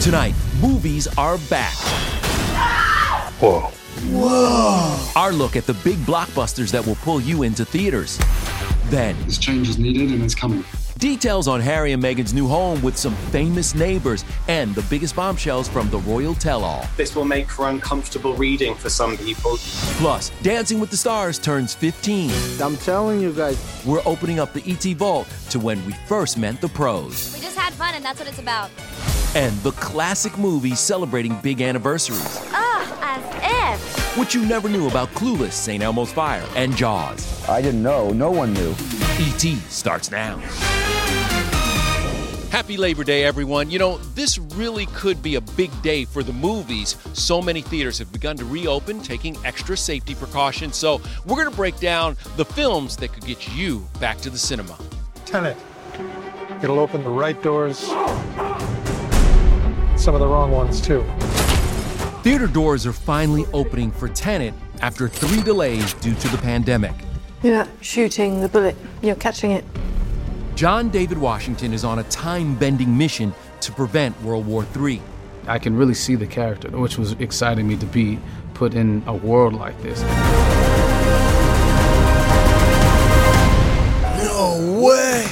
Tonight, movies are back. Whoa. Whoa. Our look at the big blockbusters that will pull you into theaters. Then, this change is needed and it's coming. Details on Harry and Meghan's new home with some famous neighbors and the biggest bombshells from the Royal Tell All. This will make for uncomfortable reading for some people. Plus, Dancing with the Stars turns 15. I'm telling you guys. We're opening up the ET Vault to when we first met the pros. We just had fun, and that's what it's about. And the classic movies celebrating big anniversaries. Ugh, as if. What you never knew about Clueless, St. Elmo's Fire, and Jaws. I didn't know. No one knew. ET starts now. Happy Labor Day, everyone. You know, this really could be a big day for the movies. So many theaters have begun to reopen, taking extra safety precautions. So, we're going to break down the films that could get you back to the cinema. Tenet. It'll open the right doors, some of the wrong ones, too. Theater doors are finally opening for Tenet after three delays due to the pandemic. You're not shooting the bullet, you're catching it. John David Washington is on a time bending mission to prevent World War III. I can really see the character, which was exciting me to be put in a world like this. No way!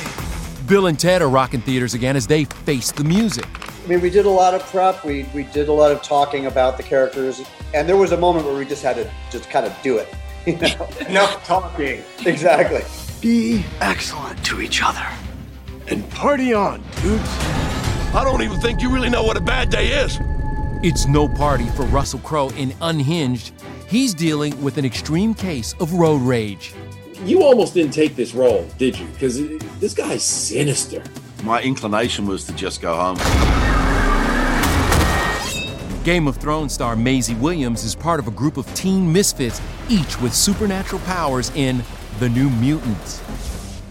Bill and Ted are rocking theaters again as they face the music. I mean, we did a lot of prep. We we did a lot of talking about the characters, and there was a moment where we just had to just kind of do it. You know? Enough talking. Exactly. Be excellent to each other. And party on, dudes. I don't even think you really know what a bad day is. It's no party for Russell Crowe in Unhinged. He's dealing with an extreme case of road rage. You almost didn't take this role, did you? Because this guy's sinister. My inclination was to just go home. Game of Thrones star Maisie Williams is part of a group of teen misfits, each with supernatural powers in The New Mutants.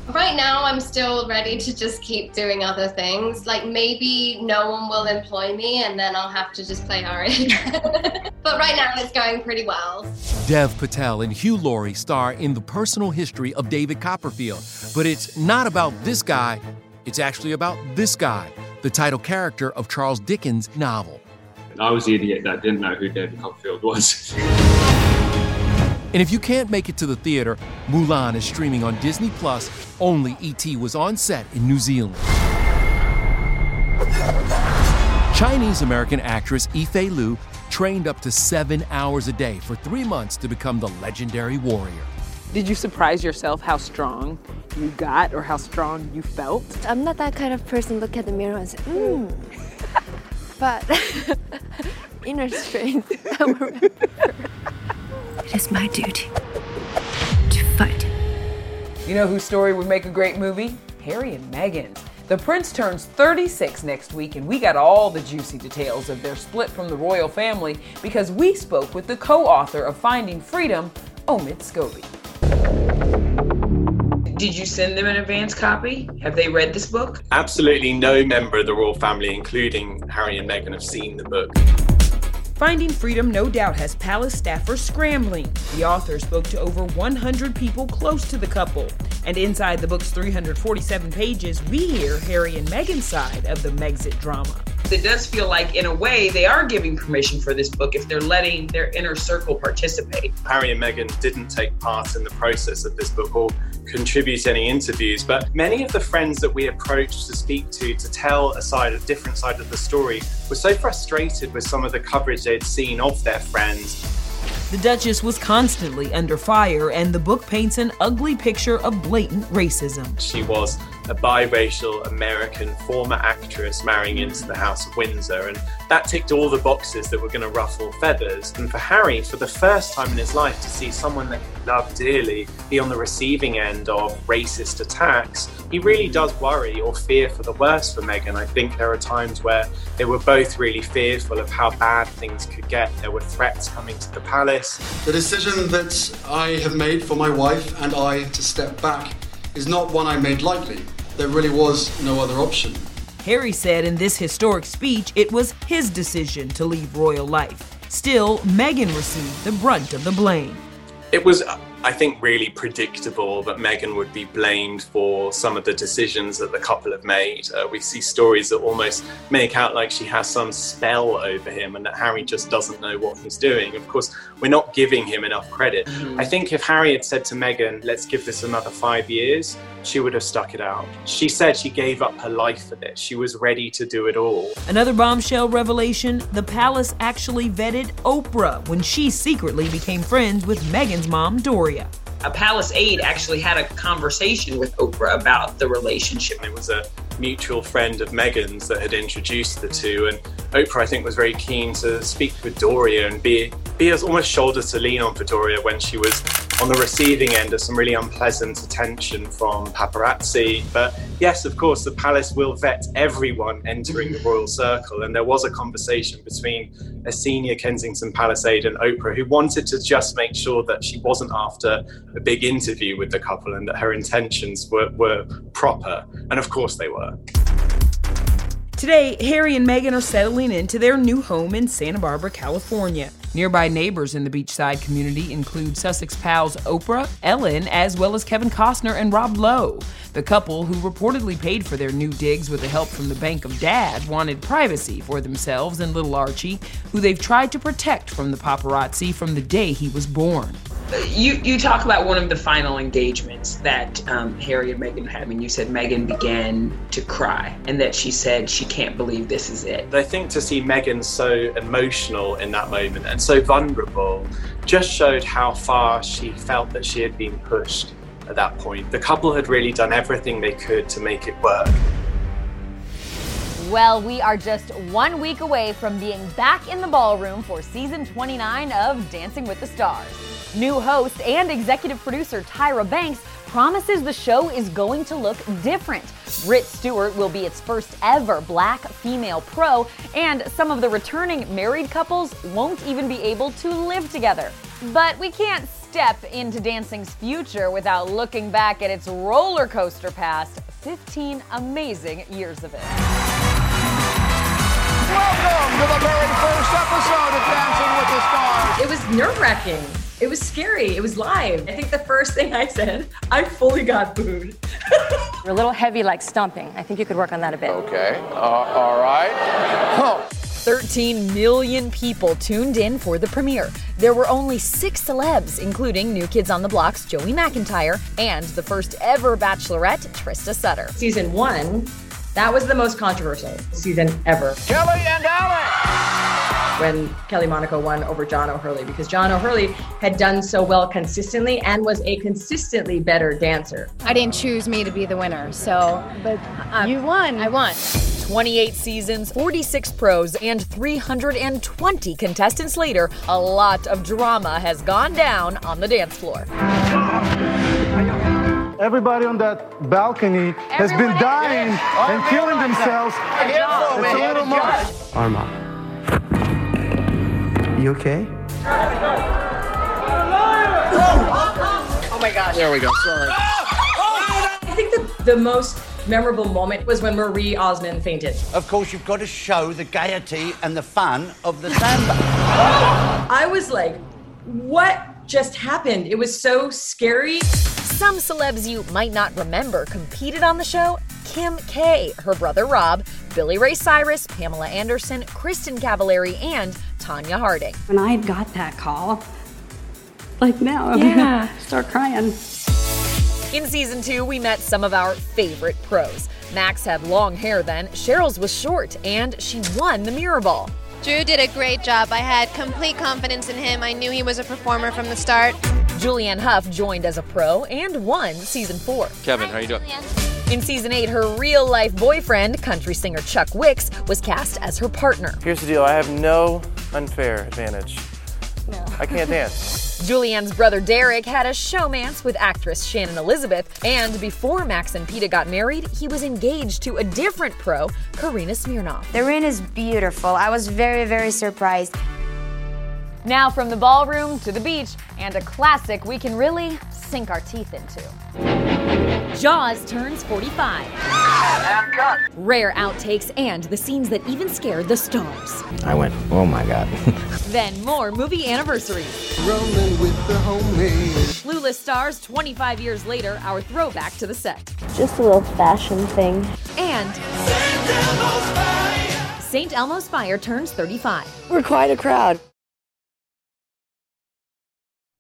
Right now, I'm still ready to just keep doing other things. Like maybe no one will employ me and then I'll have to just play Ari. but right now, it's going pretty well. Dev Patel and Hugh Laurie star in the personal history of David Copperfield. But it's not about this guy, it's actually about this guy, the title character of Charles Dickens' novel. I was the idiot that didn't know who David Copperfield was. And if you can't make it to the theater, Mulan is streaming on Disney Plus. Only E.T. was on set in New Zealand. Chinese American actress Yifei Liu trained up to seven hours a day for three months to become the legendary warrior. Did you surprise yourself how strong you got or how strong you felt? I'm not that kind of person look at the mirror and say, mmm. but inner strength, I will remember. It is my duty to fight. You know whose story would make a great movie? Harry and Meghan. The prince turns 36 next week, and we got all the juicy details of their split from the royal family because we spoke with the co author of Finding Freedom, Omid Scobie. Did you send them an advance copy? Have they read this book? Absolutely no member of the royal family, including Harry and Meghan, have seen the book. Finding Freedom no doubt has palace staffers scrambling. The author spoke to over 100 people close to the couple. And inside the book's 347 pages, we hear Harry and Meghan's side of the Megxit drama. It does feel like, in a way, they are giving permission for this book if they're letting their inner circle participate. Harry and Meghan didn't take part in the process of this book or contribute any interviews, but many of the friends that we approached to speak to to tell a side, a different side of the story, were so frustrated with some of the coverage they'd seen of their friends the Duchess was constantly under fire, and the book paints an ugly picture of blatant racism. She was a biracial American former actress marrying into the House of Windsor, and that ticked all the boxes that were going to ruffle feathers. And for Harry, for the first time in his life, to see someone that he loved dearly be on the receiving end of racist attacks, he really does worry or fear for the worst for Meghan. I think there are times where they were both really fearful of how bad things could get. There were threats coming to the palace. The decision that I have made for my wife and I to step back is not one I made lightly. There really was no other option. Harry said in this historic speech it was his decision to leave royal life. Still, Meghan received the brunt of the blame. It was I think, really predictable that Meghan would be blamed for some of the decisions that the couple have made. Uh, we see stories that almost make out like she has some spell over him and that Harry just doesn't know what he's doing. Of course, we're not giving him enough credit. Mm-hmm. I think if Harry had said to Meghan, let's give this another five years, she would have stuck it out. She said she gave up her life for this. She was ready to do it all. Another bombshell revelation the palace actually vetted Oprah when she secretly became friends with Meghan's mom, Doria a palace aide actually had a conversation with Oprah about the relationship. It was a mutual friend of Meghan's that had introduced the two, and Oprah, I think, was very keen to speak with Doria and be be as almost shoulder to lean on for Doria when she was on the receiving end of some really unpleasant attention from paparazzi. But yes, of course, the palace will vet everyone entering the royal circle. And there was a conversation between a senior Kensington Palace aide and Oprah who wanted to just make sure that she wasn't after a big interview with the couple and that her intentions were, were proper. And of course they were. Today, Harry and Meghan are settling into their new home in Santa Barbara, California. Nearby neighbors in the beachside community include Sussex pals Oprah, Ellen, as well as Kevin Costner and Rob Lowe. The couple, who reportedly paid for their new digs with the help from the Bank of Dad, wanted privacy for themselves and little Archie, who they've tried to protect from the paparazzi from the day he was born. You you talk about one of the final engagements that um, Harry and Meghan had, and you said Meghan began to cry, and that she said she can't believe this is it. I think to see Meghan so emotional in that moment and so vulnerable just showed how far she felt that she had been pushed at that point. The couple had really done everything they could to make it work. Well, we are just one week away from being back in the ballroom for season 29 of Dancing with the Stars. New host and executive producer Tyra Banks promises the show is going to look different. Britt Stewart will be its first ever black female pro, and some of the returning married couples won't even be able to live together. But we can't step into dancing's future without looking back at its roller coaster past 15 amazing years of it. Welcome to the very first episode of Dancing with the Stars. It was nerve wracking. It was scary. It was live. I think the first thing I said, I fully got booed. You're a little heavy like stomping. I think you could work on that a bit. Okay. Uh, all right. Oh. 13 million people tuned in for the premiere. There were only six celebs, including New Kids on the Block's Joey McIntyre and the first ever bachelorette, Trista Sutter. Season one, that was the most controversial season ever. Kelly and Alec! when Kelly Monaco won over John O'Hurley because John O'Hurley had done so well consistently and was a consistently better dancer. I didn't choose me to be the winner, so but uh, you won. I won. 28 seasons, 46 pros, and 320 contestants later, a lot of drama has gone down on the dance floor. Everybody on that balcony has been dying and killing themselves. It's a little much. Arma. You okay? Oh my gosh. There we go. Sorry. I think the, the most memorable moment was when Marie Osmond fainted. Of course, you've got to show the gaiety and the fun of the samba. I was like, what just happened? It was so scary. Some celebs you might not remember competed on the show. Kim K, her brother Rob, Billy Ray Cyrus, Pamela Anderson, Kristin Cavallari, and Tonya Harding. When I got that call, like now, I'm Yeah. gonna start crying. In season two, we met some of our favorite pros. Max had long hair then, Cheryl's was short, and she won the Mirror Ball. Drew did a great job. I had complete confidence in him. I knew he was a performer from the start. Julianne Hough joined as a pro and won season four. Kevin, how are you doing? In season eight, her real life boyfriend, country singer Chuck Wicks, was cast as her partner. Here's the deal I have no unfair advantage. No. I can't dance. Julianne's brother Derek had a showmance with actress Shannon Elizabeth, and before Max and Peta got married, he was engaged to a different pro, Karina Smirnoff. The rain is beautiful. I was very, very surprised. Now, from the ballroom to the beach, and a classic we can really sink our teeth into. Jaws turns 45. Rare outtakes and the scenes that even scared the stars. I went, oh my god. Then more movie anniversaries. Rolling with the homies. Clueless stars 25 years later, our throwback to the set. Just a little fashion thing. And St. Elmo's Fire turns 35. We're quite a crowd.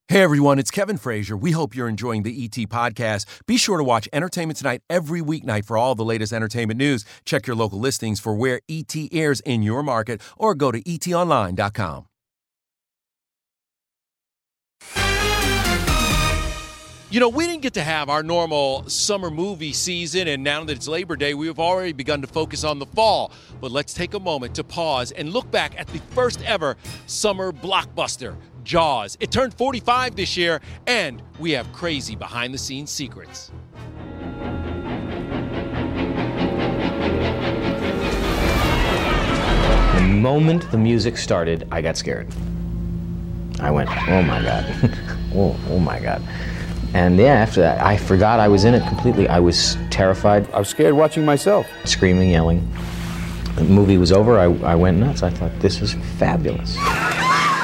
Hey everyone, it's Kevin Frazier. We hope you're enjoying the ET podcast. Be sure to watch Entertainment Tonight every weeknight for all the latest entertainment news. Check your local listings for where ET airs in your market or go to etonline.com. You know, we didn't get to have our normal summer movie season, and now that it's Labor Day, we have already begun to focus on the fall. But let's take a moment to pause and look back at the first ever summer blockbuster, Jaws. It turned 45 this year, and we have crazy behind the scenes secrets. The moment the music started, I got scared. I went, oh my god. oh, oh my god. And yeah, after that, I forgot I was in it completely. I was terrified. I was scared watching myself. Screaming, yelling. The movie was over. I, I went nuts. I thought, this is fabulous.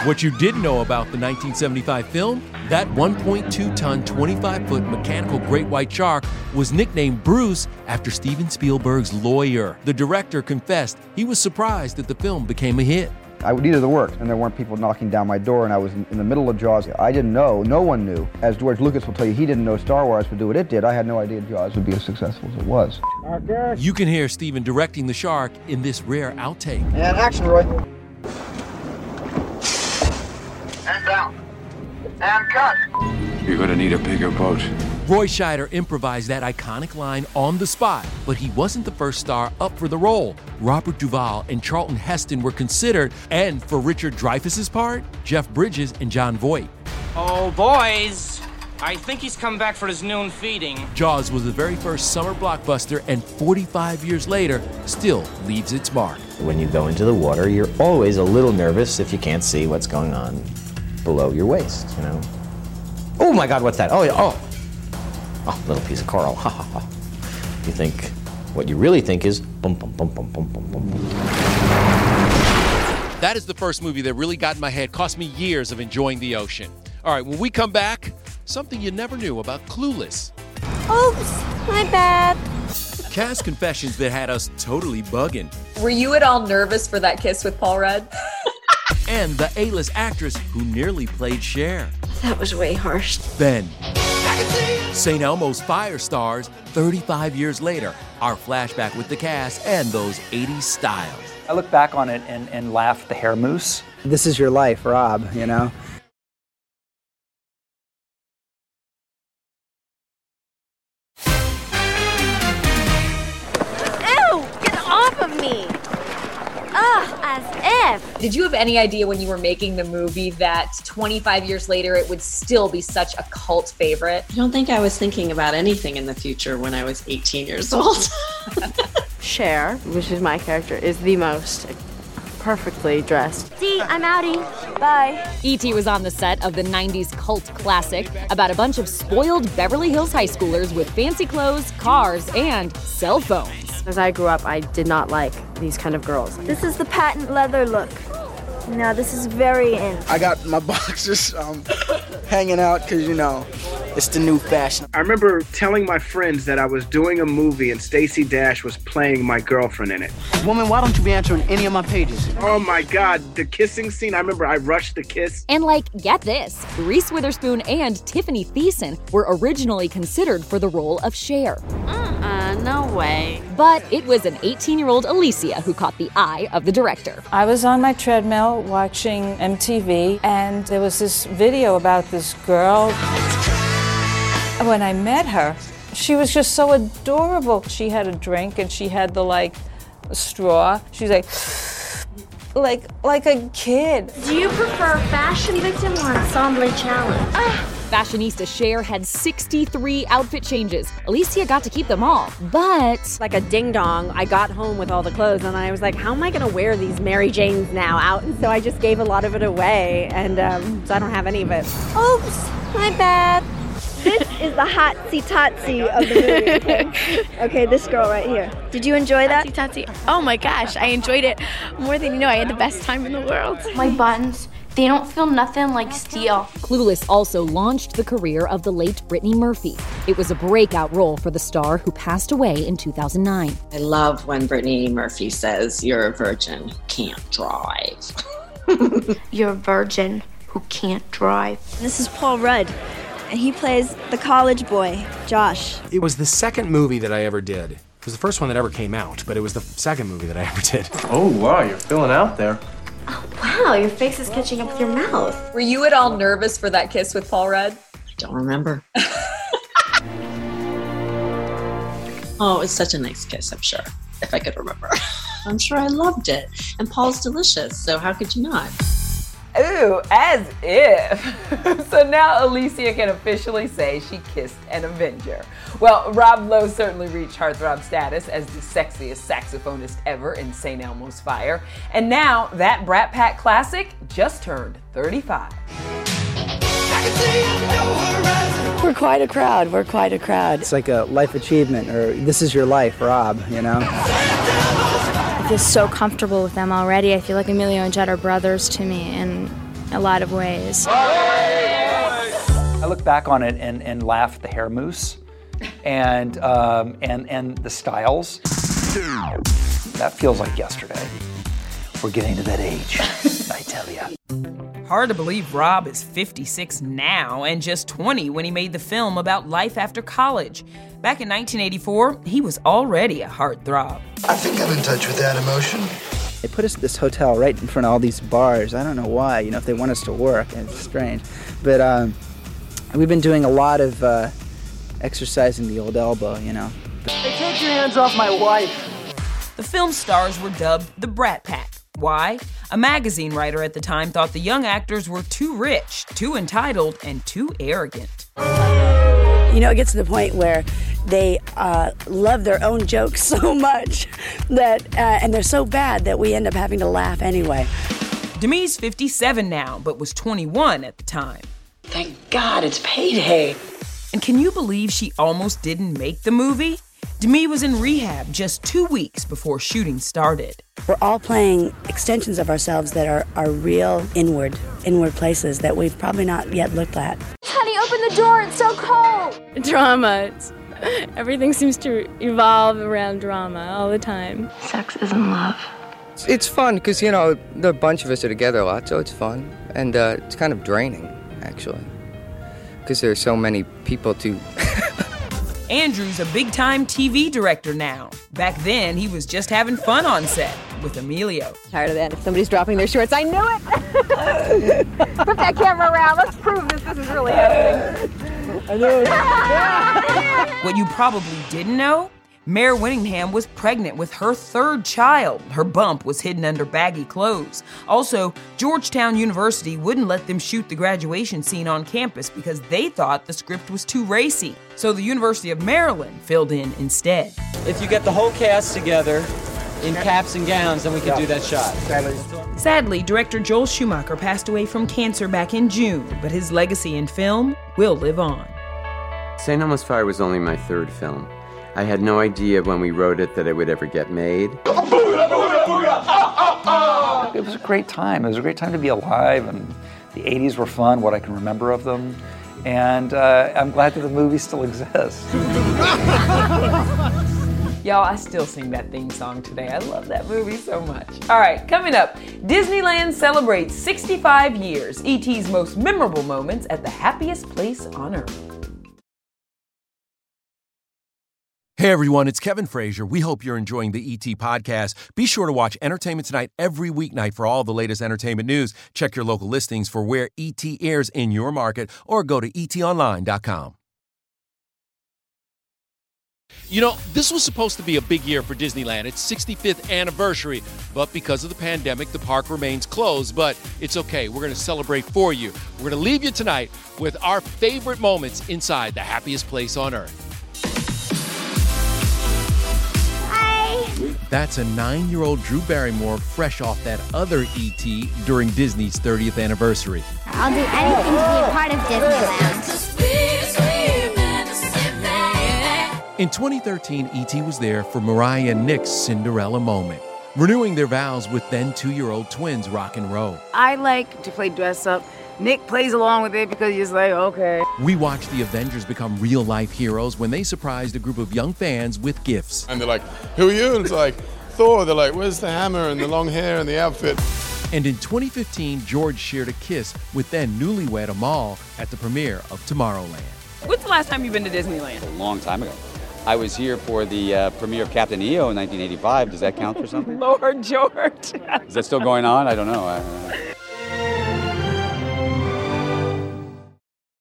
What you didn't know about the 1975 film? That 1.2 ton, 25 foot mechanical great white shark was nicknamed Bruce after Steven Spielberg's lawyer. The director confessed he was surprised that the film became a hit. I needed the work, and there weren't people knocking down my door, and I was in, in the middle of Jaws. I didn't know, no one knew. As George Lucas will tell you, he didn't know Star Wars would do what it did. I had no idea Jaws would be as successful as it was. You can hear Steven directing the shark in this rare outtake. And action, Roy. And down. And cut. You're gonna need a bigger boat. Roy Scheider improvised that iconic line on the spot, but he wasn't the first star up for the role. Robert Duvall and Charlton Heston were considered, and for Richard Dreyfuss's part, Jeff Bridges and Jon Voight. Oh, boys. I think he's come back for his noon feeding. Jaws was the very first summer blockbuster, and 45 years later, still leaves its mark. When you go into the water, you're always a little nervous if you can't see what's going on below your waist, you know? Oh my god, what's that? Oh, yeah, oh. Oh, little piece of coral. Ha ha ha. You think, what you really think is bum bum bum bum bum bum bum. bum. That is the first movie that really got in my head, cost me years of enjoying the ocean. All right, when we come back, something you never knew about Clueless. Oops, my bad. Cast confessions that had us totally bugging. Were you at all nervous for that kiss with Paul Rudd? And the A-list actress who nearly played Cher. That was way harsh. Then, St. Elmo's Fire stars 35 years later. Our flashback with the cast and those 80s styles. I look back on it and, and laugh at the hair mousse. This is your life, Rob, you know? Did you have any idea when you were making the movie that 25 years later it would still be such a cult favorite? I don't think I was thinking about anything in the future when I was 18 years old. Cher, which is my character, is the most perfectly dressed. See, I'm outie. Bye. E.T. was on the set of the 90s cult classic about a bunch of spoiled Beverly Hills high schoolers with fancy clothes, cars, and cell phones. As I grew up, I did not like these kind of girls. This is the patent leather look. Now, this is very in. I got my boxers um, hanging out because, you know, it's the new fashion. I remember telling my friends that I was doing a movie and Stacey Dash was playing my girlfriend in it. Woman, why don't you be answering any of my pages? Oh my god, the kissing scene. I remember I rushed the kiss. And like, get this Reese Witherspoon and Tiffani Thiessen were originally considered for the role of Cher. No way. But it was an 18 year old Alicia who caught the eye of the director. I was on my treadmill watching MTV, and there was this video about this girl. When I met her, she was just so adorable. She had a drink and she had the like straw. She's like, like, like a kid. Do you prefer fashion victim or ensemble challenge? Ah, Fashionista Cher had 63 outfit changes. Alicia got to keep them all, but like a ding dong, I got home with all the clothes and I was like, how am I going to wear these Mary Janes now out? And so I just gave a lot of it away, and um, so I don't have any of it. Oops, my bad. This is the hotsy totsy of the movie. Okay? okay, this girl right here. Did you enjoy that? Totsy. Oh my gosh, I enjoyed it more than you know. I had the best time in the world. My buttons, they don't feel nothing like steel. Clueless also launched the career of the late Brittany Murphy. It was a breakout role for the star who passed away in 2009. I love when Brittany Murphy says, You're a virgin, who can't drive. You're a virgin who can't drive. This is Paul Rudd, and he plays the college boy, Josh. It was the second movie that I ever did. It was the first one that ever came out, but it was the second movie that I ever did. Oh, wow, you're filling out there. Wow, your face is catching up with your mouth. Were you at all nervous for that kiss with Paul Rudd? I don't remember. oh, it was such a nice kiss, I'm sure, if I could remember. I'm sure I loved it. And Paul's delicious, so how could you not? Ooh, as if. so now Alicia can officially say she kissed an Avenger. Well, Rob Lowe certainly reached heartthrob status as the sexiest saxophonist ever in St. Elmo's Fire. And now that Brat Pack classic just turned 35. We're quite a crowd. We're quite a crowd. It's like a life achievement, or this is your life, Rob, you know? I feel so comfortable with them already. I feel like Emilio and Judd are brothers to me in a lot of ways. I look back on it and, and laugh at the hair mousse and, um, and, and the styles. That feels like yesterday. We're getting to that age, I tell you. Hard to believe Rob is 56 now and just 20 when he made the film about life after college. Back in 1984, he was already a heartthrob. I think I'm in touch with that emotion. They put us at this hotel right in front of all these bars. I don't know why, you know, if they want us to work. It's strange. But um, we've been doing a lot of uh, exercising the old elbow, you know. Hey, take your hands off my wife. The film stars were dubbed the Brat Pack. Why? A magazine writer at the time thought the young actors were too rich, too entitled, and too arrogant. You know, it gets to the point where they uh, love their own jokes so much that, uh, and they're so bad that we end up having to laugh anyway. Demi's 57 now, but was 21 at the time. Thank God it's payday. And can you believe she almost didn't make the movie? Demi was in rehab just two weeks before shooting started. We're all playing extensions of ourselves that are, are real inward, inward places that we've probably not yet looked at. Honey, open the door. It's so cold. Drama. It's, everything seems to evolve around drama all the time. Sex isn't love. It's fun because, you know, the bunch of us are together a lot, so it's fun. And uh, it's kind of draining, actually, because there's so many people to. Andrew's a big time TV director now. Back then, he was just having fun on set with Emilio. Tired of that. If somebody's dropping their shorts, I knew it. Put that camera around. Let's prove this. This is really happening. I knew it. What you probably didn't know Mare Winningham was pregnant with her third child. Her bump was hidden under baggy clothes. Also, Georgetown University wouldn't let them shoot the graduation scene on campus because they thought the script was too racy. So the University of Maryland filled in instead. If you get the whole cast together in caps and gowns, then we can do that shot. Sadly, director Joel Schumacher passed away from cancer back in June, but his legacy in film will live on. St. Elmo's Fire was only my third film. I had no idea when we wrote it that it would ever get made. It was a great time. It was a great time to be alive, and the 80s were fun, what I can remember of them. And uh, I'm glad that the movie still exists. Y'all, I still sing that theme song today. I love that movie so much. All right, coming up, Disneyland celebrates 65 years, ET's most memorable moments at the happiest place on earth. Hey everyone, it's Kevin Frazier. We hope you're enjoying the ET podcast. Be sure to watch Entertainment Tonight every weeknight for all the latest entertainment news. Check your local listings for where ET airs in your market or go to etonline.com. You know, this was supposed to be a big year for Disneyland. Its 65th anniversary, but because of the pandemic, the park remains closed. But it's okay. We're going to celebrate for you. We're going to leave you tonight with our favorite moments inside the happiest place on earth. That's a nine year old Drew Barrymore fresh off that other ET during Disney's 30th anniversary. I'll do anything to be a part of Disneyland. In 2013, E.T. was there for Mariah and Nick's Cinderella moment, renewing their vows with then two year old twins Rock and Roll. I like to play dress up. Nick plays along with it because he's like, okay. We watched the Avengers become real life heroes when they surprised a group of young fans with gifts. And they're like, Who are you? And it's like, Thor. They're like, Where's the hammer and the long hair and the outfit? And in 2015, George shared a kiss with then newlywed Amal at the premiere of Tomorrowland. When's the last time you've been to Disneyland? A long time ago. I was here for the uh, premiere of Captain EO in 1985. Does that count for something? Lord George. Is that still going on? I don't know. I,